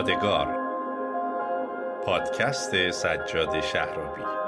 یادگار. پادکست سجاد شهرابی.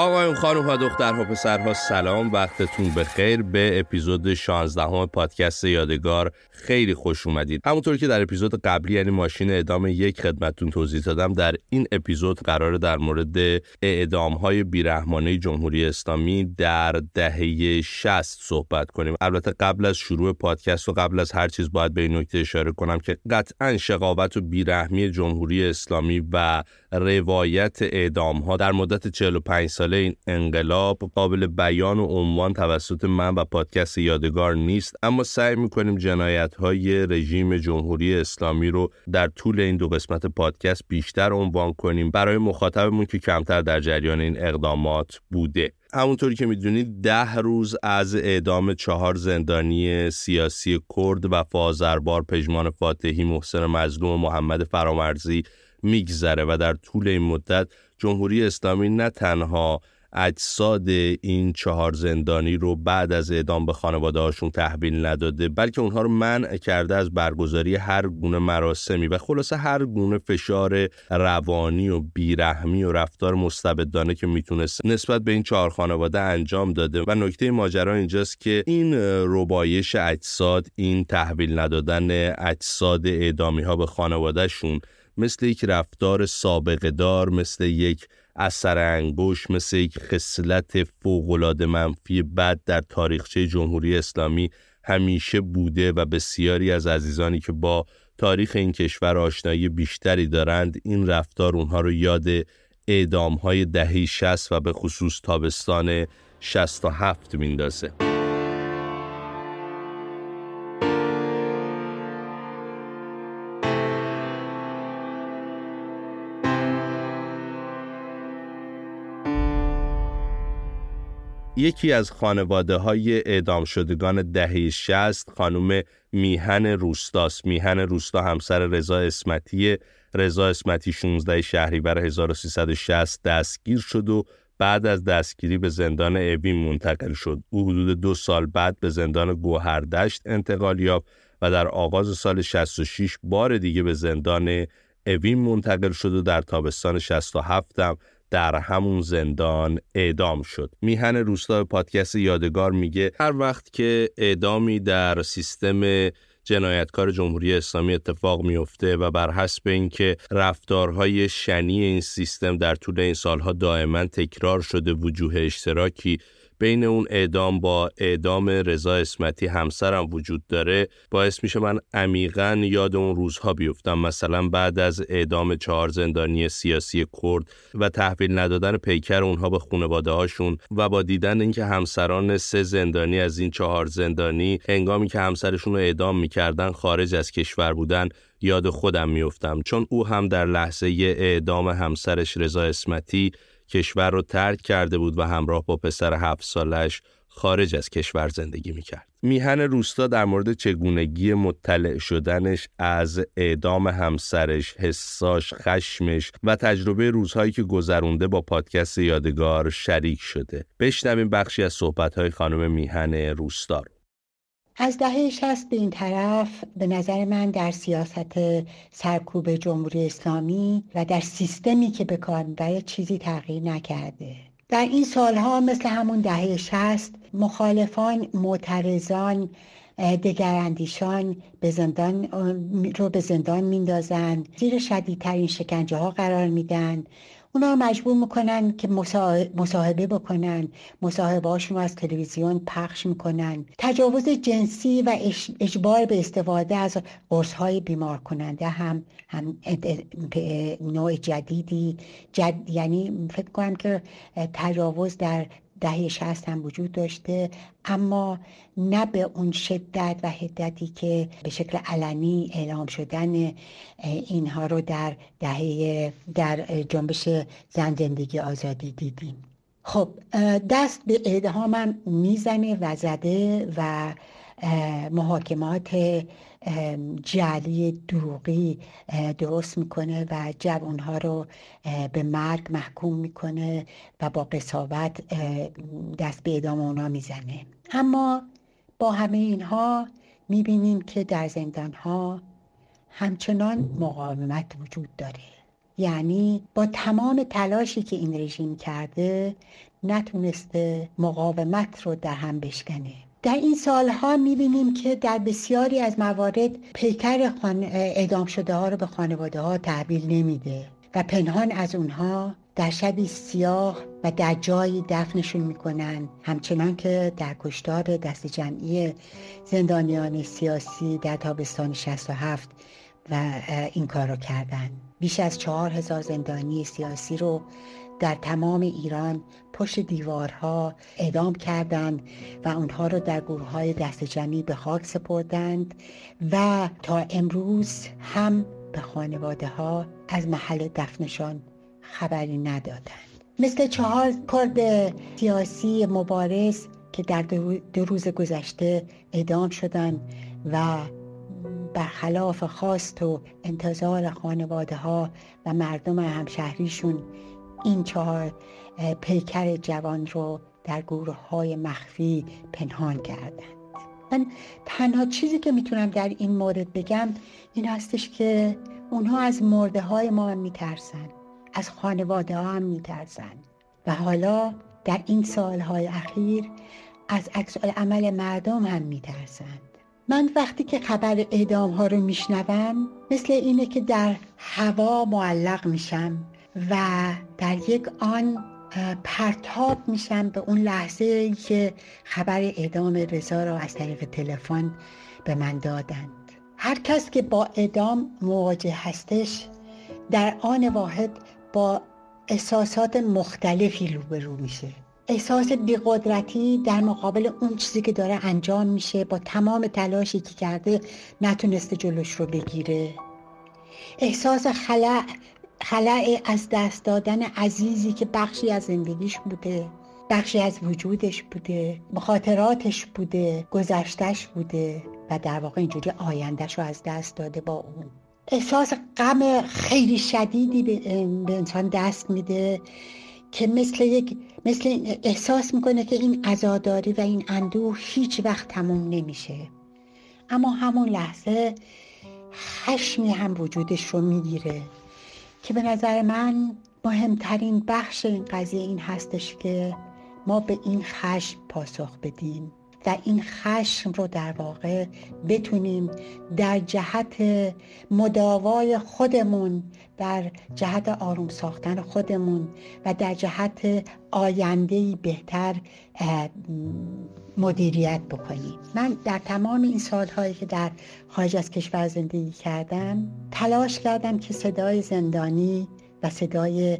آقایون خانم و دخترها پسرها سلام. وقتتون بخیر. به اپیزود 16 همه پادکست یادگار خیلی خوش اومدید. همونطور که در اپیزود قبلی یعنی ماشین اعدام یک خدمتتون توضیح دادم. در این اپیزود قرار در مورد اعدام های بیرحمانه جمهوری اسلامی در دهه 60 صحبت کنیم. البته قبل از شروع پادکست و قبل از هر چیز باید به این نکته اشاره کنم که قطعا شقاوت و بیرحمی جمهوری اسلامی و روایت اعدام ها در مدت 45 ساله این انقلاب قابل بیان و عنوان توسط من و پادکست یادگار نیست اما سعی می‌کنیم جنایت های رژیم جمهوری اسلامی رو در طول این دو قسمت پادکست بیشتر عنوان کنیم. برای مخاطبمون که کمتر در جریان این اقدامات بوده. همونطوری که می‌دونید ده روز از اعدام چهار زندانی سیاسی کرد و فازربار پژمان فاتحی محسن مظلوم محمد فرامرزی میگذره و در طول این مدت جمهوری اسلامی نه تنها اجساد این چهار زندانی رو بعد از اعدام به خانواده هاشون تحویل نداده بلکه اونها رو منع کرده از برگزاری هر گونه مراسمی و خلاصه هر گونه فشار روانی و بیرحمی و رفتار مستبدانه که می‌تونست نسبت به این چهار خانواده انجام داده. و نکته ماجرا اینجاست که این ربایش اجساد این تحویل ندادن اجساد اعدامی ها به خانوادهشون مثل یک رفتار سابقه دار مثل یک اثر انگوش مثل یک خصلت فوقالعاده منفی بد در تاریخچه جمهوری اسلامی همیشه بوده و بسیاری از عزیزانی که با تاریخ این کشور آشنایی بیشتری دارند این رفتار اونها رو یاد اعدام های دهی 60 و به خصوص تابستان 67 میندازه. یکی از خانواده های اعدام شدگان دهه 60 خانم میهن روستاست. میهن روستا همسر رضا اسمتی رضا اسمتی 16 شهریور 1360 دستگیر شد و بعد از دستگیری به زندان اوین منتقل شد. او حدود دو سال بعد به زندان گوهردشت انتقال یافت و در آغاز سال 66 بار دیگه به زندان اوین منتقل شد و در تابستان 67 هم در همون زندان اعدام شد. میهن روستا پادکست یادگار میگه هر وقت که اعدامی در سیستم جنایتکار جمهوری اسلامی اتفاق میفته و بر حسب اینکه رفتارهای شنی این سیستم در طول این سالها دائما تکرار شده وجوه اشتراکی بین اون اعدام با اعدام رضا اسمتی همسرم وجود داره باعث میشه من عمیقا یاد اون روزها بیفتم. مثلا بعد از اعدام چهار زندانی سیاسی کرد و تحویل ندادن پیکر اونها به خانواده هاشون و با دیدن اینکه همسران سه زندانی از این چهار زندانی هنگامی که همسرشون رو اعدام می‌کردن خارج از کشور بودن یاد خودم میفتم چون او هم در لحظه اعدام همسرش رضا اسمتی کشور رو ترک کرده بود و همراه با پسر هفت سالش خارج از کشور زندگی می‌کرد. میهن روستا در مورد چگونگی مطلع شدنش از اعدام همسرش، حساش، خشمش و تجربه روزهایی که گذرونده با پادکست یادگار شریک شده. بشنویم بخشی از صحبتهای خانم میهن روستا رو. از دهه شست به این طرف به نظر من در سیاست سرکوب جمهوری اسلامی و در سیستمی که به کار چیزی تغییر نکرده. در این سالها مثل همون دهه شست مخالفان معترضان دگراندیشان به زندان رو به زندان میندازند. زیر شدیدترین شکنجه ها قرار میدن. اونا مجبور می‌کنن که مصاحبه بکنن. مصاحبه رو از تلویزیون پخش می‌کنن. تجاوز جنسی و اجبار به استفاده از قرص های بیمار کننده هم, هم نوع جدیدی. جد یعنی فکر کنم که تجاوز در دهه شست هم وجود داشته. اما نه به اون شدت و حدتی که به شکل علنی اعلام شدن اینها رو در دهه در جنبش زن زندگی آزادی دیدیم. خب دست به اعدام هم می‌زنه و زده و محاکمات جعلی دروغی درست می‌کنه و جوانها رو به مرگ محکوم می‌کنه و با قصاوت دست به ادام اونا می‌زنه. اما با همه اینها می‌بینیم که در زندان ها همچنان مقاومت وجود داره. یعنی با تمام تلاشی که این رژیم کرده نتونسته مقاومت رو در هم بشکنه. در این سالها می‌بینیم که در بسیاری از موارد پیکر اعدام شده ها رو به خانواده ها تحویل نمیده و پنهان از اونها در شبی سیاه و در جایی دفنشون می‌کنن. همچنان که در کشتار دست جمعی زندانیان سیاسی در تابستان 67 و این کار رو کردن. بیش از چهار هزار زندانی سیاسی رو در تمام ایران پشت دیوارها اعدام کردند و اونها رو در گروه های دست جمعی به خاک سپردند و تا امروز هم به خانواده ها از محل دفنشان خبری ندادند. مثل چهار کرد سیاسی مبارز که در دو روز گذشته اعدام شدند و برخلاف خواست و انتظار خانواده ها و مردم همشهریشون این چهار پیکر جوان رو در گروه های مخفی پنهان کردند. من تنها چیزی که می‌تونم در این مورد بگم این هستش که اونها از مرده های ما هم میترسن از خانواده ها هم میترسن. و حالا در این سالهای اخیر از عکس عمل مردم هم میترسند. من وقتی که خبر اعدام ها رو میشنوم مثل اینه که در هوا معلق میشم. و در یک آن پرتاب میشم به اون لحظه که خبر اعدام رضا را از طریق تلفن به من دادند. هر کس که با اعدام مواجه هستش در آن واحد با احساسات مختلفی روبرو میشه. احساس بیقدرتی در مقابل اون چیزی که داره انجام میشه با تمام تلاشی که کرده نتونسته جلوش رو بگیره. احساس خلع خلع از دست دادن عزیزی که بخشی از زندگیش بوده بخشی از وجودش بوده مخاطراتش بوده گذشتش بوده و در واقع اینجوری آیندهش رو از دست داده با اون. احساس غم خیلی شدیدی به انسان دست میده که مثل یک مثل احساس می‌کنه که این عزاداری و این اندوه هیچ وقت تموم نمیشه. اما همون لحظه خشمی هم وجودش رو می‌گیره. که به نظر من مهمترین بخش این قضیه این هستش که ما به این خشم پاسخ بدیم. و این خشم رو در واقع بتونیم در جهت مداوای خودمون در جهت آروم ساختن خودمون و در جهت آینده بهتر مدیریت بکنیم. من در تمام این سالهایی که در خارج از کشور زندگی کردم تلاش کردم که صدای زندانی و صدای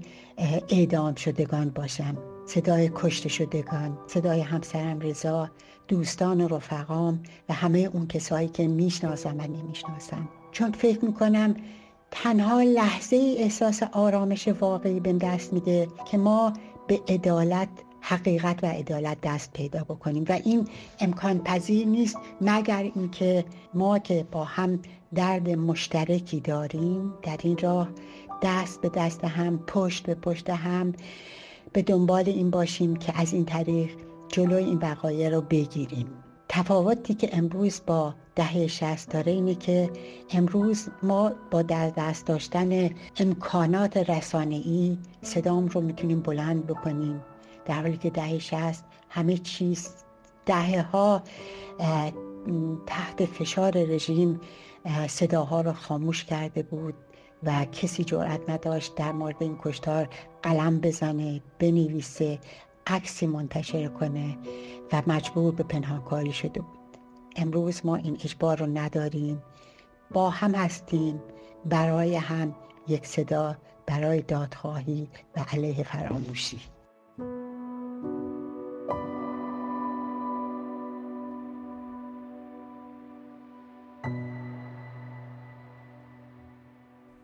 اعدام شدگان باشم. صدای کشته شدگان صدای همسرم رضا دوستان و رفقام و همه اون کسایی که می‌شناسم و نمی‌شناسم چون فکر می‌کنم تنها لحظه احساس آرامش واقعی به دست میده که ما به عدالت حقیقت و عدالت دست پیدا بکنیم. و این امکان پذیر نیست مگر اینکه ما که با هم درد مشترکی داریم در این راه دست به دست هم پشت به پشت هم به دنبال این باشیم که از این طریق جلوی این وقایع رو بگیریم. تفاوتی که امروز با دهه شست داره اینه که امروز ما با در دست داشتن امکانات رسانه‌ای صدام رو می‌تونیم بلند بکنیم. در حالی که دهه شست همه چیز دهه ها تحت فشار رژیم صداها رو خاموش کرده بود و کسی جرأت نداشت در مورد این کشتار قلم بزنه بنویسه عکسی منتشر کنه و مجبور به پنهانکاری شده بود. امروز ما این اجبار رو نداریم. با هم هستیم. برای هم یک صدا برای دادخواهی و علیه فراموشی.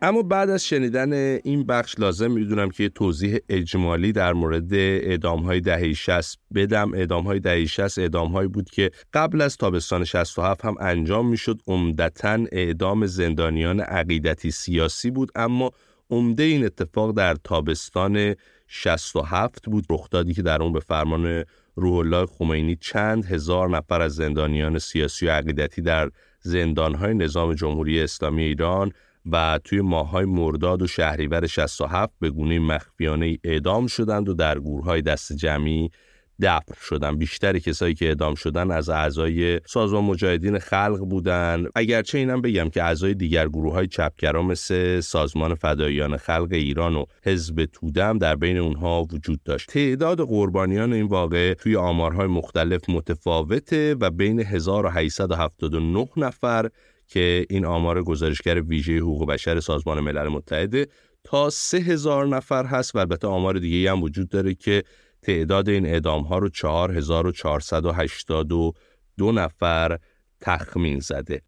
اما بعد از شنیدن این بخش لازم می‌دونم که توضیح اجمالی در مورد اعدام های دهه 60 بدم. اعدام های دهه 60 اعدام هایی بود که قبل از تابستان 67 هم انجام می‌شد. عمدتا اعدام زندانیان عقیدتی سیاسی بود اما عمده این اتفاق در تابستان 67 بود. رخدادی که در اون به فرمان روح الله خمینی چند هزار نفر از زندانیان سیاسی و عقیدتی در زندانهای نظام جمهوری اسلامی ایران و توی ماهای مرداد و شهریور 67 به گونه مخفیانه اعدام شدند و در گورهای دست جمعی دفن شدن. بیشتر کسایی که اعدام شدن از اعضای سازمان مجاهدین خلق بودن. اگرچه اینم بگم که اعضای دیگر گروه های چپگرا مثل سازمان فداییان خلق ایران و حزب تودم در بین اونها وجود داشت. تعداد قربانیان این واقع توی آمارهای مختلف متفاوته و بین 1879 نفر که این آمار گزارشگر ویژه حقوق بشر سازمان ملل متحده تا 3000 نفر هست و البته آمار دیگه هم وجود داره که تعداد این اعدام ها رو 4482 نفر تخمین زده.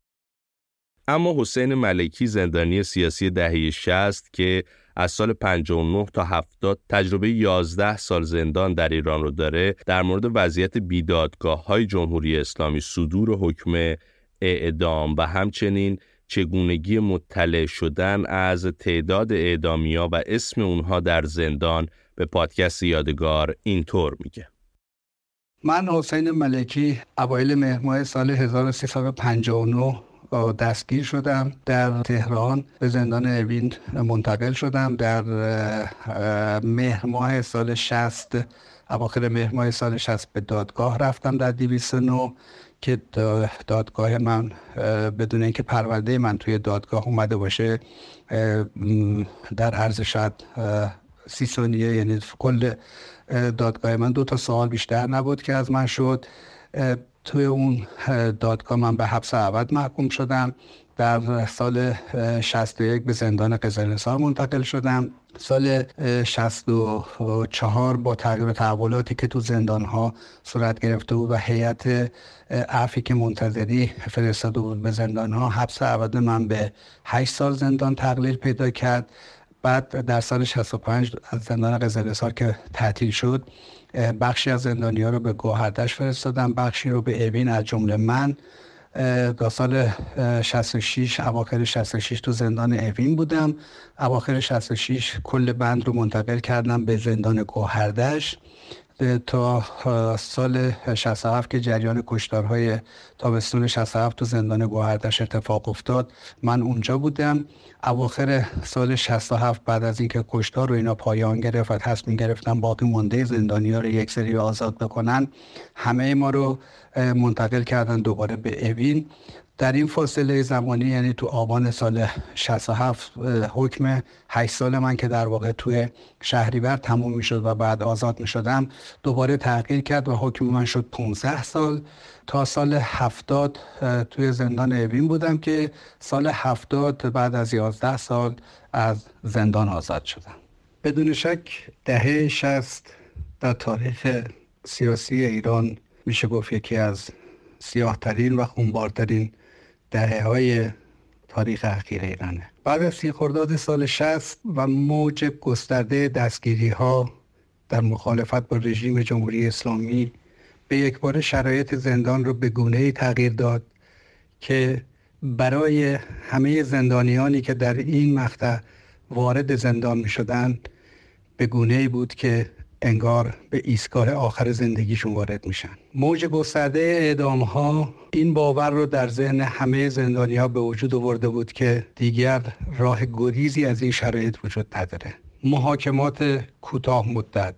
اما حسین ملکی زندانی سیاسی دهه 60 که از سال 59 تا 70 تجربه 11 سال زندان در ایران رو داره در مورد وضعیت بیدادگاه های جمهوری اسلامی صدور حکم اعدام و همچنین چگونگی مطلع شدن از تعداد اعدامیا و اسم اونها در زندان به پادکست یادگار اینطور میگه. من حسین ملکی اوایل مهر سال 1359 دستگیر شدم در تهران به زندان اوین منتقل شدم در مهر ماه سال 60 اواخر مهر ماه سال 60 به دادگاه رفتم در 209 که دادگاه من بدون اینکه پرونده من توی دادگاه اومده باشه در عرض شاید سی ثانیه یعنی کل دادگاه من دو تا سوال بیشتر نبود که از من شد. توی اون دادگاه من به حبس ابد محکوم شدم. در سال 61 به زندان قزلنسار منتقل شدم. سال 64 با تغییر تحولاتی که تو زندان ها صورت گرفته بود و هیئت عفی که منتظری فرستاده بود به زندان ها حبس ابد من به 8 سال زندان تقلیل پیدا کرد. بعد در سال 65 از زندان قزلسار که تعطیل شد بخشی از زندانی ها رو به گوهردش فرستادم بخشی رو به اوین از جمله من. تا سال 66 اواخر 66 تو زندان اوین بودم. اواخر 66 کل بند رو منتقل کردم به زندان گوهردش. تا سال 67 که جریان کشتارهای تابستون 67 تو زندان گوهردش اتفاق افتاد. من اونجا بودم. اواخر سال 67 بعد از اینکه کشتار رو اینا پایان گرفت و تصمیم گرفتن باقی مونده زندانی ها رو یک سری آزاد بکنن همه ما رو منتقل کردن دوباره به اوین. در این فاصله زمانی یعنی تو آبان سال 67 حکم 8 سال من که در واقع توی شهریور تموم می شد و بعد آزاد می شدم دوباره تغییر کرد و حکم من شد 15 سال. تا سال 70 توی زندان اوین بودم که سال 70 بعد از 11 سال از زندان آزاد شدم. بدون شک دهه 60 در تاریخ سیاسی ایران میشه گفت یکی از سیاهترین و خونبارترین دهه های تاریخ اخیر ایرانه. بعد از خرداد سال 60 و موج گسترده دستگیری ها در مخالفت با رژیم جمهوری اسلامی به یک بار شرایط زندان رو به گونه تغییر داد که برای همه زندانیانی که در این مقطع وارد زندان می شدند به گونه بود که انگار به ایستگاه آخر زندگیشون وارد میشن. موج گسترده اعدام ها این باور رو در ذهن همه زندانی به وجود آورده بود که دیگر راه گریزی از این شرایط وجود نداره. محاکمات کوتاه مدت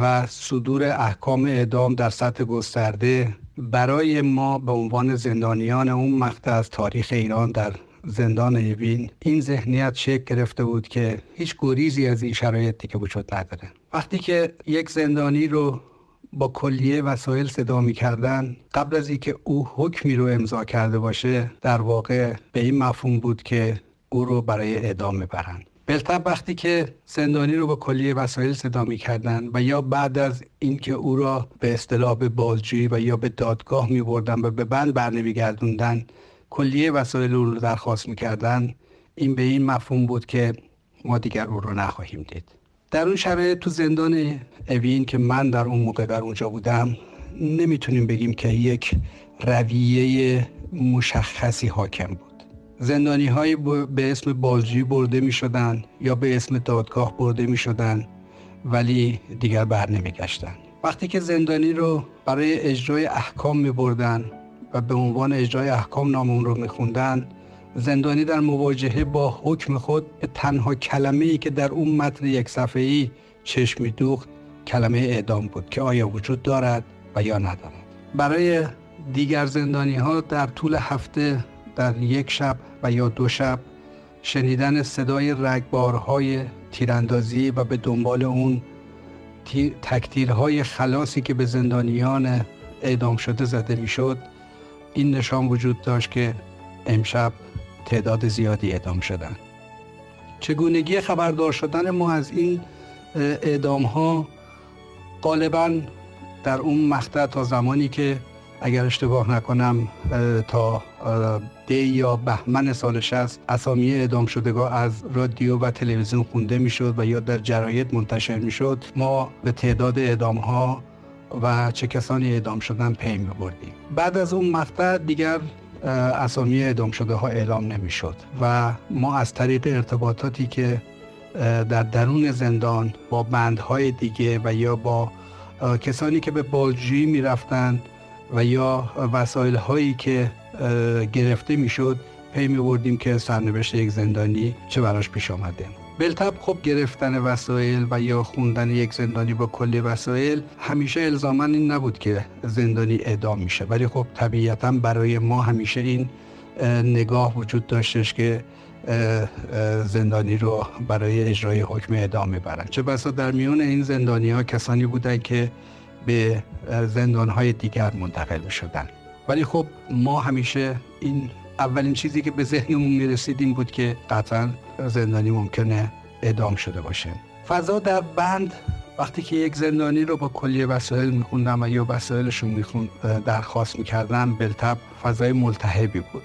و صدور احکام اعدام در سطح گسترده برای ما به عنوان زندانیان اون مقطع از تاریخ ایران در زندان اوین این ذهنیت شکل گرفته بود که هیچ گریزی از این شرایطی که وجود نداره. وقتی که یک زندانی رو با کلیه وسایل صدا می کردن قبل از اینکه او حکمی رو امضا کرده باشه در واقع به این مفهوم بود که او رو برای اعدام می‌برن. بلتر وقتی که زندانی رو با کلیه وسایل صدا می کردن و یا بعد از اینکه او را به اصطلاح بازجویی و یا به دادگاه می بردن و به بند برنمیگردوندن کلیه وسایل رو درخواست می‌کردن. این به این مفهوم بود که ما دیگر او رو نخواهیم دید. در اون شرایط تو زندان اوین که من در اون موقع در اونجا بودم نمی‌تونیم بگیم که یک رویه مشخصی حاکم بود. زندانی های به اسم بازجویی برده می شدن یا به اسم دادگاه برده می شدن ولی دیگر بر نمی گشتن. وقتی که زندانی رو برای اجرای احکام می بردن و به عنوان اجرای احکام نامون رو می خوندن زندانی در مواجهه با حکم خود تنها کلمه ای که در اون متن یک صفحه ای چشم دوخت کلمه اعدام بود که آیا وجود دارد و یا ندارد. برای دیگر زندانی ها در طول هفته در یک شب و یا دو شب شنیدن صدای رگبارهای تیراندازی و به دنبال اون تکتیرهای خلاصی که به زندانیان اعدام شده زده می‌شد این نشان وجود داشت که امشب تعداد زیادی اعدام شدن چگونگی خبردار شدن ما از این اعدام ها غالبا در اون مقطع تا زمانی که اگر اشتباه نکنم تا دی یا بهمن سال 60 اسامی اعدام شدگاه از رادیو و تلویزیون خونده می‌شد و یا در جراید منتشر می‌شد ما به تعداد اعدام ها و چه کسانی اعدام شدن پی می بردیم. بعد از اون مقطع دیگر اسامی اعدام شده ها اعلام نمی‌شد و ما از طریق ارتباطاتی که در درون زندان با بندهای دیگه و یا با کسانی که به بالجویی می‌رفتند و یا وسایل هایی که گرفته می‌شد پی می بردیم که سرنوشت یک زندانی چه براش پیش آمده. بلتب خب گرفتن وسایل و یا خوندن یک زندانی با کلی وسایل همیشه الزاما این نبود که زندانی اعدام میشه. ولی خب طبیعتا برای ما همیشه این نگاه وجود داشتش که زندانی رو برای اجرای حکم اعدام می‌برن. چه بسا در میون این زندانی ها کسانی بودن که به زندان های دیگر منتقل شدن ولی خب ما همیشه این اولین چیزی که به ذهنمون می‌رسید این بود که قطعا زندانی ممکنه اعدام شده باشه. فضا در بند وقتی که یک زندانی رو با کلیه وسایل میخوندم و یا وسایلشون می‌خوند درخواست می‌کردم بلتب فضای ملتهبی بود.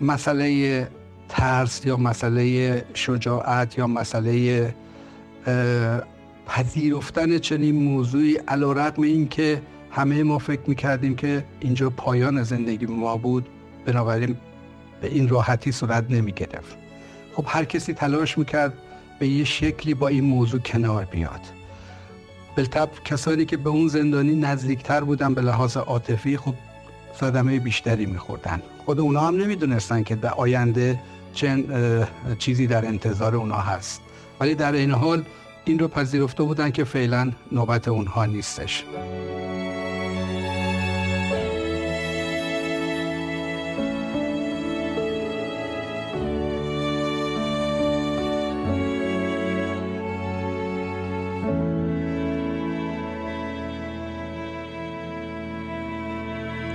مسئله ترس یا مسئله شجاعت یا مسئله پذیرفتن چنین موضوعی علا رقم این که همه ما فکر می‌کردیم که اینجا پایان زندگی ما بود بنابراین به این راحتی صورت نمی‌گرفت. خب هر کسی تلاش می‌کرد به یه شکلی با این موضوع کنار بیاد. بلتب کسانی که به اون زندانی نزدیکتر بودن به لحاظ عاطفی خب صدمه بیشتری میخوردن. خود اونا هم نمی‌دونستن که در آینده چه چیزی در انتظار اونا هست. ولی در این حال این رو پذیرفته بودن که فعلا نوبت اونها نیستش.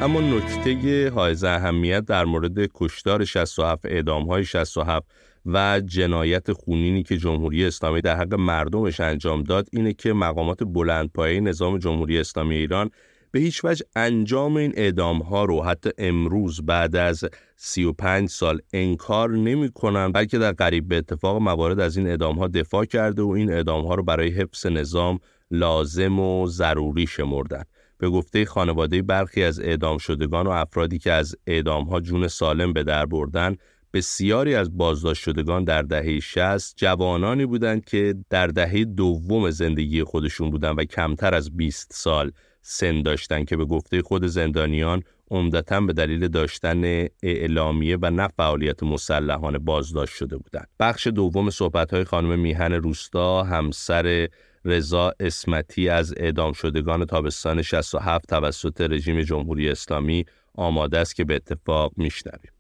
اما نکته های اهمیت در مورد کشتار 67 اعدام های 67 و جنایت خونینی که جمهوری اسلامی در حق مردمش انجام داد اینه که مقامات بلندپایه نظام جمهوری اسلامی ایران به هیچ وجه انجام این اعدام ها رو حتی امروز بعد از 35 سال انکار نمی کنن بلکه در قریب به اتفاق موارد از این اعدام ها دفاع کرده و این اعدام ها رو برای حفظ نظام لازم و ضروری شمردن. به گفته خانواده برخی از اعدام شدگان و افرادی که از اعدام ها جون سالم به در بردن بسیاری از بازداشت شدگان در دهه 60 جوانانی بودند که در دهه دوم زندگی خودشون بودند و کمتر از 20 سال سن داشتند که به گفته خود زندانیان عمدتا به دلیل داشتن اعلامیه و نه فعالیت مسلحانه بازداشت شده بودند. بخش دوم صحبت‌های خانم میهن روستا همسر رضا اسمتی از اعدام شدگان تابستان 67 توسط رژیم جمهوری اسلامی آماده است که به اتفاق میشنویم.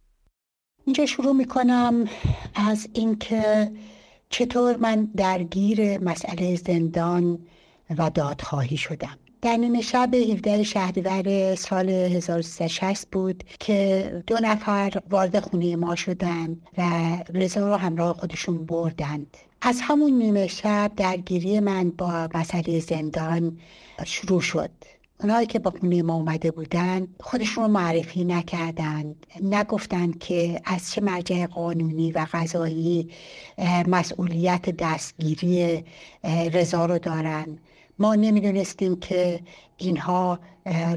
اینجا شروع می‌کنم از اینکه چطور من درگیر مسئله زندان و دادخواهی شدم در نیمه شب 17 شهریور سال 1360 بود که دو نفر وارد خونه ما شدند و رضا رو همراه خودشون بردند از همون نیمه شب درگیری من با مسئله زندان شروع شد. اونایی که با خونه ما اومده بودن خودشون رو معرفی نکردند نگفتن که از چه مرجع قانونی و قضایی مسئولیت دستگیری رضا رو دارن. ما نمی‌دونستیم که اینها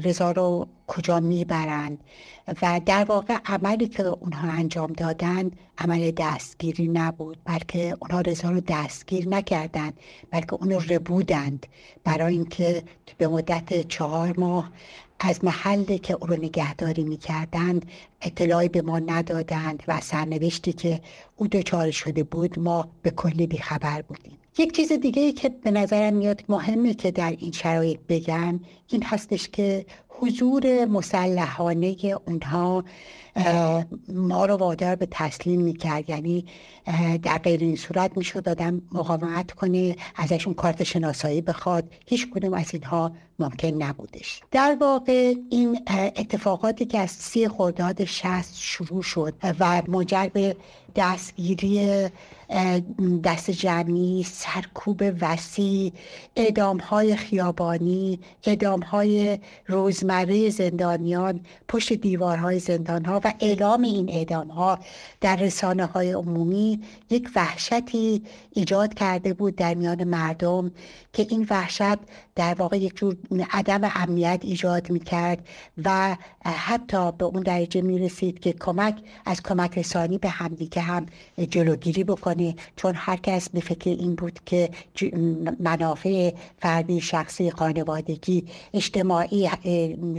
رضا رو کجا می‌برند و در واقع عملی که اونها انجام دادن عمل دستگیری نبود بلکه اونها رضا رو دستگیر نکردند بلکه اون رو ربودند برای اینکه به مدت چهار ماه از محلی که او رو نگهداری می‌کردند اطلاعی به ما ندادند و سرنوشتی که او دچار شده بود ما به کلی بیخبر بودیم. یک چیز دیگه ای که به نظرم میاد مهمه که در این شرایط بگم این هستش که حضور مسلحانه اونها ما رو وادار به تسلیم می‌کرد. یعنی در غیر این صورت می‌شد. آدم مقاومت کنه ازشون کارت شناسایی بخواد. هیچ کدوم از اینها ممکن نبودش. در واقع این اتفاقاتی که از سی خرداد شست شروع شد و منجر به دستگیری دست جمعی سرکوب وسیع اعدام های خیابانی اعدام های روزمره زندانیان پشت دیوارهای زندان ها و اعلام این اعدام ها در رسانه های عمومی یک وحشتی ایجاد کرده بود در میان مردم که این وحشت در واقع یک جور عدم امنیت ایجاد می کرد و حتی به اون درجه می رسید که کمک از کمک رسانی به همدیگه هم جلوگیری بکنه. چون هر کس به فکر این بود که منافع فردی شخصی خانوادگی اجتماعی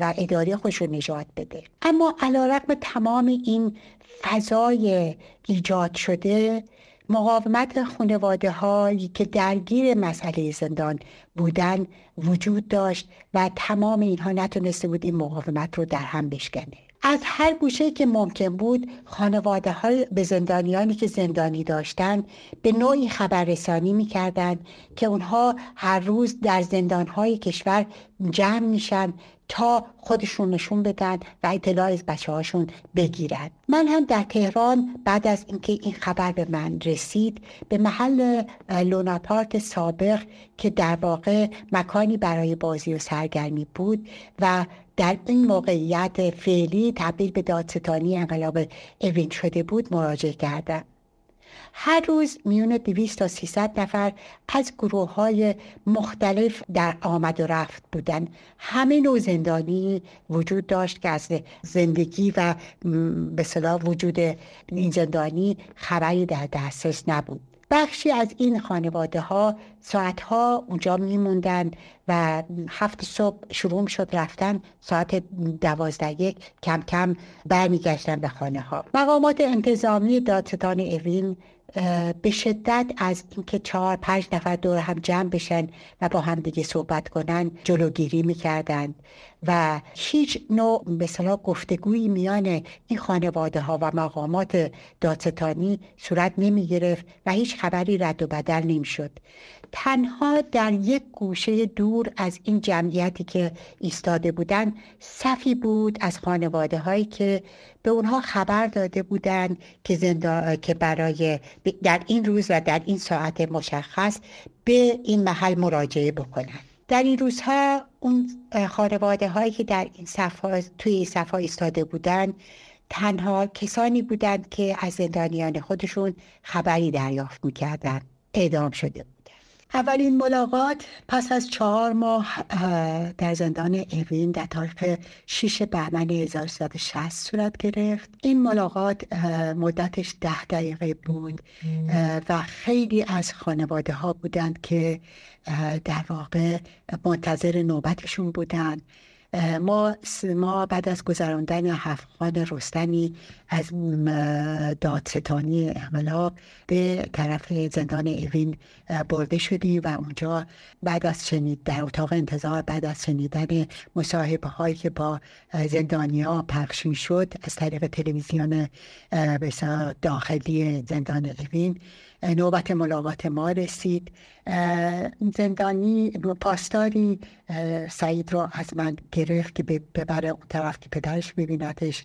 و اداری خودش رو نجات بده. اما علا تمام این فضای ایجاد شده مقاومت خانواده هایی که درگیر مسئله زندان بودن وجود داشت و تمام اینها نتونسته بود این مقاومت رو در هم بشکنه. از هر گوشه که ممکن بود خانواده های به زندانیانی که زندانی داشتن به نوعی خبررسانی می‌کردند که اونها هر روز در زندان های کشور جمع میشن تا خودشون نشون بدن و اطلاع از بچه هاشون بگیرن. من هم در تهران بعد از اینکه این خبر به من رسید به محل لونا پارک سابق که در واقع مکانی برای بازی و سرگرمی بود و در این موقعیت فعلی تبدیل به دادستانی انقلاب اوین شده بود مراجعه کردم. هر روز میون 200 تا 300 نفر از گروه های مختلف در آمد و رفت بودن همه نوع زندانی وجود داشت که از زندگی و به صلاح وجود این زندانی خبری در دسترس نبود. بخشی از این خانواده ها ساعت ها اونجا میموندن و هفت صبح شروع شد رفتن ساعت دوازده یک کم کم برمیگشتن به خانه ها مقامات انتظامی دادستان اوین به شدت از اینکه چهار پنج نفر دور هم جمع بشن و با هم دیگه صحبت کنن جلوگیری می‌کردند. و هیچ نوع مثلا گفتگویی میان این خانواده ها و مقامات دادستانی صورت نمی گرفت و هیچ خبری رد و بدل نمی شد تنها در یک گوشه دور از این جمعیتی که ایستاده بودن صفی بود از خانواده هایی که به اونها خبر داده بودند که زنده که برای در این روز و در این ساعت مشخص به این محل مراجعه بکنند. در این روزها اون خانواده هایی که در این صفحه توی این صفحه ایستاده بودند تنها کسانی بودند که از زندانیان خودشون خبری دریافت می‌کردند. اعدام شده اولین ملاقات پس از چهار ماه در زندان اوین در تاریخ 6 بهمن 1360 صورت گرفت. این ملاقات مدتش ده دقیقه بود و خیلی از خانواده ها بودند که در واقع منتظر نوبتشون بودند. ما ما بعد از گذراندن هفتخان رستنی از دادستانی انقلاب به طرف زندان اوین برده شدیم و اونجا بعد از شنید در اتاق انتظار بعد از شنیدن مصاحبه هایی که با زندانی ها پخش شد از طریق تلویزیون داخلی زندان اوین نوبت ملاقات ما رسید. زندانی پاسداری. سعید را از من گرفت که ببره اون طرف که پدرش ببیندش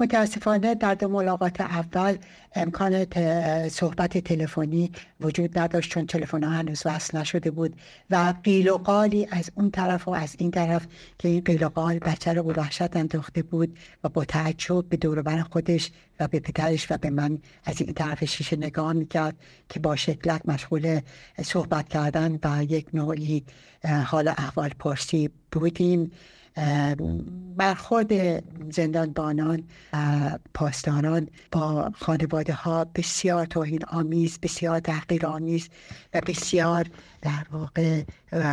متاسفانه در ملاقات اول امکان صحبت تلفنی وجود نداشت چون تلفن هنوز وصل نشده بود و قیل و قالی از اون طرف و از این طرف که این قیل و قال بچه رو وحشت انداخته بود و با تعجب به دوربر خودش و به پدرش و به من از این طرف شیشه نگاه می‌کرد که با شکلک مشغول صحبت کردن و یک نوعی حال احوال پرسی بودیم. برخورد زندانبانان پاسداران با خانواده ها بسیار توهین آمیز بسیار تحقیر آمیز و بسیار در واقع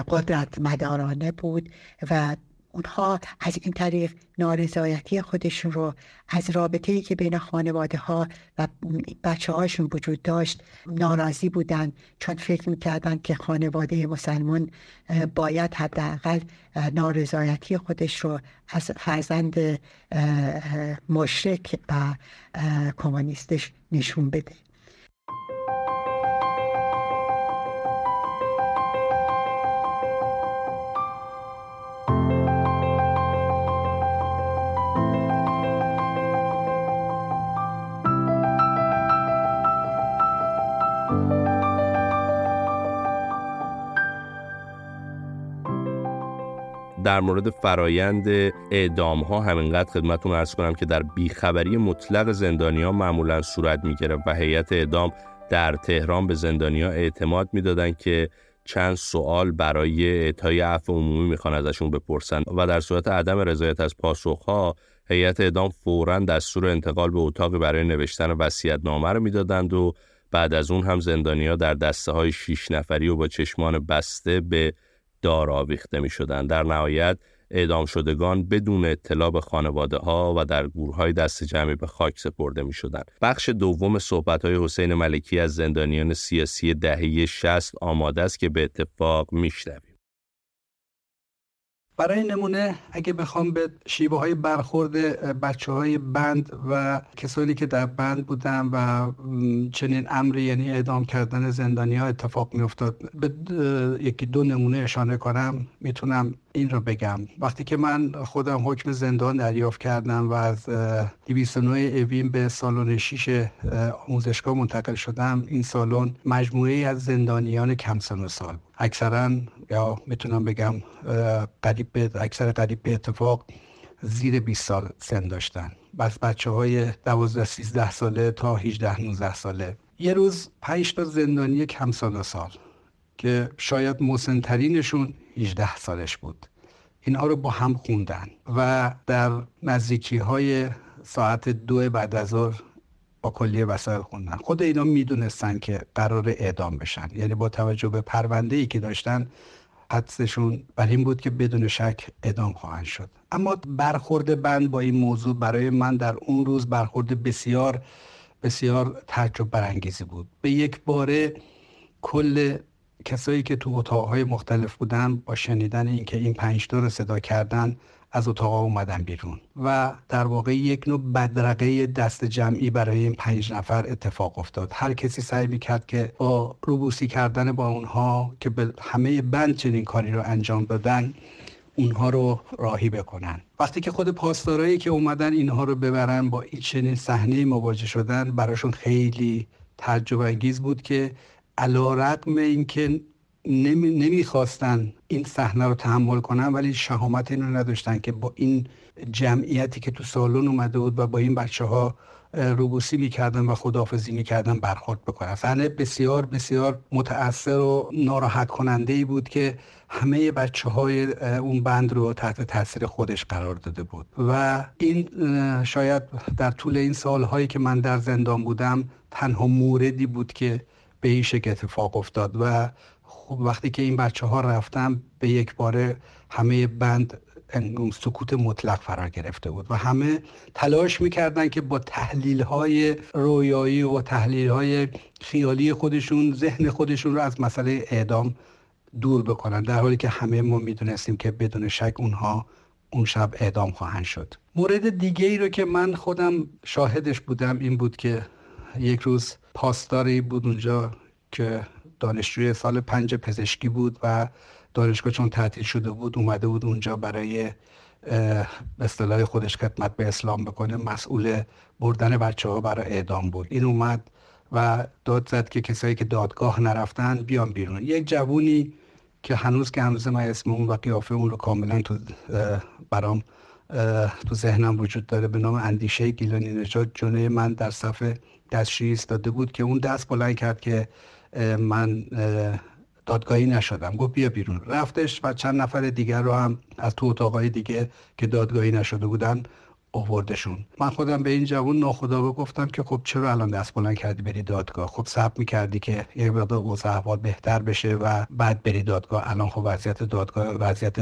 قدرت مدارانه بود و اونها از این طریق نارضایتی خودشون رو از رابطه ای که بین خانواده ها و بچه هاشون وجود داشت ناراضی بودن چون فکر می‌کردن که خانواده مسلمان باید حداقل نارضایتی خودش رو از فرزند مشرک و کمونیستش نشون بده. در مورد فرایند اعدام ها همینقدر خدمتون ارز کنم که در بیخبری مطلق زندانیا معمولا صورت می‌گرفت و هیئت اعدام در تهران به زندانیا اعتماد می‌دادند که چند سوال برای اعطای عفو عمومی می‌خوان ازشون بپرسن و در صورت عدم رضایت از پاسخها هیئت اعدام فورا دستور انتقال به اتاقی برای نوشتن نامه رو می‌دادند و بعد از اون هم زندانیا در دسته های شیش نفری و با چشمان بسته به دار آویخته می شدن. در نهایت اعدام شدگان بدون اطلاع به خانواده ها و در گورهای دست جمعی به خاک سپرده می شدن. بخش دوم صحبت های حسین ملکی از زندانیان سیاسی دهه 60 آماده است که به اتفاق میشنویم. برای نمونه اگه بخوام به شیوه های برخورد بچه های بند و کسانی که در بند بودن و چنین امری یعنی اعدام کردن زندانی ها اتفاق می افتاد به یکی دو نمونه اشاره کنم می‌تونم این رو بگم. وقتی که من خودم حکم زندان دریافت کردم و از 209 اوین به سالن 6 آموزشگاه منتقل شدم این سالن مجموعه از زندانیان کم سن و سال اکثرا یا می‌تونم بگم قریب به اکثر قریب به اتفاق زیر 20 سال سن داشتن. بس بچه های 12 13 ساله تا 18 19 ساله. یه روز 5 تا زندانی کم سال و سال. که شاید مسنترینشون 18 سالش بود. اینها رو با هم خوندن و در نزدیکی های ساعت دو بعد از ظهر با کلیه وسایل خوندن. خود اینا می‌دونستن که قرار اعدام بشن. یعنی با توجه به پرونده ای که داشتن حدسشون بر این بود که بدون شک اعدام خواهند شد. اما برخورد بند با این موضوع برای من در اون روز برخورد بسیار بسیار تعجب برانگیزی بود. به یک باره کل کسایی که تو اتاقهای مختلف بودن با شنیدن اینکه این پنج رو صدا کردن از اتاق اومدن بیرون و در واقع یک نوع بدرقه دست جمعی برای این پنج نفر اتفاق افتاد. هر کسی سعی می‌کرد که با روبوسی کردن با اونها که به همه بند چنین کاری رو انجام دادن اونها رو راهی بکنن. وقتی که خود پاسدارایی که اومدن اینها رو ببرن با این چنین صحنه مواجه شدن براشون خیلی تعجب انگیز بود که علا رقم اینکه نمی، نمی‌خواستن این صحنه رو تحمل کنن ولی شهامت این رو نداشتن که با این جمعیتی که تو سالن اومده بود و با این بچه ها روبوسی می‌کردن و خداحافظی می‌کردن برخورد بکنن. صحنه بسیار بسیار متاثر و ناراحت کننده ای بود که همه بچه های اون بند رو تحت تاثیر خودش قرار داده بود. و این شاید در طول این سالهایی که من در زندان بودم تنها موردی بود که به این شکل اتفاق افتاد و خب وقتی که این بچه ها رفتن به یک باره همه بند سکوت مطلق فرا گرفته بود و همه تلاش می‌کردن که با تحلیل های رویایی و تحلیل های خیالی خودشون ذهن خودشون رو از مسئله اعدام دور بکنن در حالی که همه ما می‌دونستیم که بدون شک اونها اون شب اعدام خواهند شد. مورد دیگه ای رو که من خودم شاهدش بودم این بود که یک روز پاسداری بود اونجا که دانشجوی سال پنج پزشکی بود و دانشگاه چون تعطیل شده بود اومده بود اونجا برای به اصطلاح خودش خدمت به اسلام بکنه. مسئول بردن بچه ها برای اعدام بود. این اومد و داد زد که کسایی که دادگاه نرفتن بیان بیرون. یک جوونی که هنوز که هنوز من اسم اون و قیافه اون رو کاملا تو برام تو ذهنم وجود داره به نام اندیشه گیلانی نجات جنه من در صفحه دستشویی ایستاده بود که اون دست بلند کرد که من دادگاهی نشدم. گفت بیا بیرون. رفتش و چند نفر دیگر رو هم از تو اتاقای دیگه که دادگاهی نشده بودن آوردشون. من خودم به این جوون ناخدا گفتم که خب چرا الان دست بلند کردی بری دادگاه؟ خب صبر می‌کردی که یه مقدار اوضاع احوال بهتر بشه و بعد بری دادگاه. الان خب وضعیت دادگاه وضعیت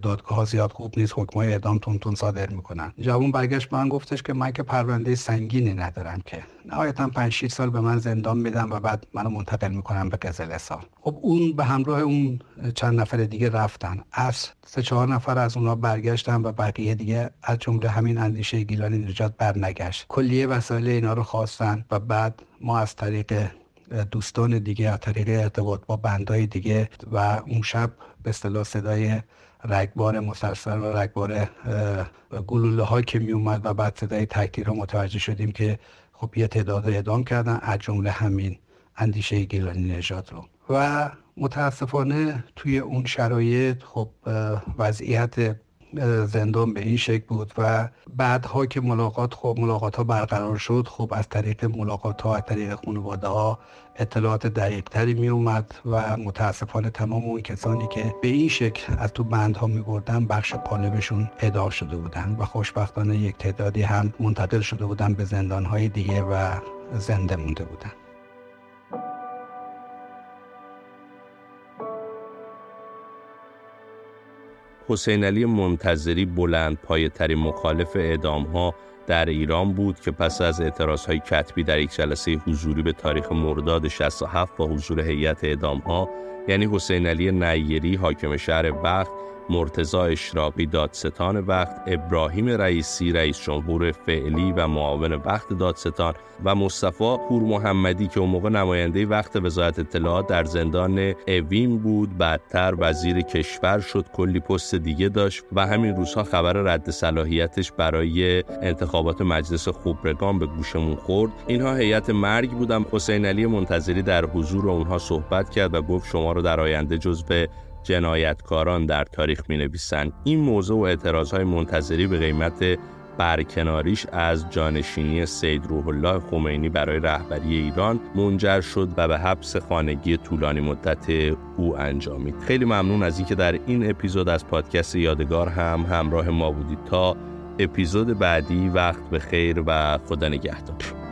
دادگاه زیاد خوب نیست حکمای اعدام تون تون صادر می‌کنن. جوون برگشت من گفتش که من که پرونده سنگینی ندارم که. نهایتا 5 6 سال به من زندان میدم و بعد منو منتقل می‌کنم به قزل سال. خب اون به همراه اون چند نفر دیگه رفتن. از سه چهار نفر از اونها برگشتن و بقیه دیگه از جمله همین اندیشه گیلانی نجات برنگشت کلیه وسایل اینا رو خواستن و بعد ما از طریق دوستان دیگه از طریق ارتباط با بندهای دیگه و اون شب به اصطلاح صدای رگبار مسلسل و رگبار گلوله ها که می اومد و بعد صدای تکتیر رو متوجه شدیم که خب یه تعداد اعدام کردن از جمله همین اندیشه گیلانی نژاد رو. و متاسفانه توی اون شرایط خب وضعیت زندان به این شکل بود و بعدها که ملاقات خب ملاقات ها برقرار شد خب از طریق ملاقات ها از طریق خانواده ها اطلاعات دقیق تری می اومد و متاسفانه تمام اون کسانی که به این شکل از تو بندها می بردن بخش قالبشون اعدام شده بودن و خوشبختانه یک تعدادی هم منتقل شده بودن به زندان های دیگه و زنده مونده بودن. حسین علی منتظری بلند پایه ترین مخالف اعدام ها در ایران بود که پس از اعتراض های کتبی در یک جلسه حضوری به تاریخ مرداد 67 با حضور هیئت اعدام ها یعنی حسین علی نیری حاکم شهر وقت مرتزا اشراقی دادستان وقت ابراهیم رئیسی رئیس جمهور فعلی و معاون وقت دادستان و مصطفی پور محمدی که اون موقع نماینده وقت وزارت اطلاعات در زندان اوین بود بعدتر وزیر کشور شد کلی پست دیگه داشت و همین روزها خبر رد صلاحیتش برای انتخابات مجلس خوبرگان به گوشمون خورد. اینها هیئت مرگ بودم حسین علی منتظری در حضور اونها صحبت کرد و گفت شما رو در آینده جزو جنایتکاران در تاریخ می نویسن. این موضوع و اعتراض های منتظری به قیمت برکناریش از جانشینی سید روح الله خمینی برای رهبری ایران منجر شد و به حبس خانگی طولانی مدت او انجامید. خیلی ممنون از اینکه در این اپیزود از پادکست یادگار هم همراه ما بودید. تا اپیزود بعدی وقت به خیر و خدا نگهدار.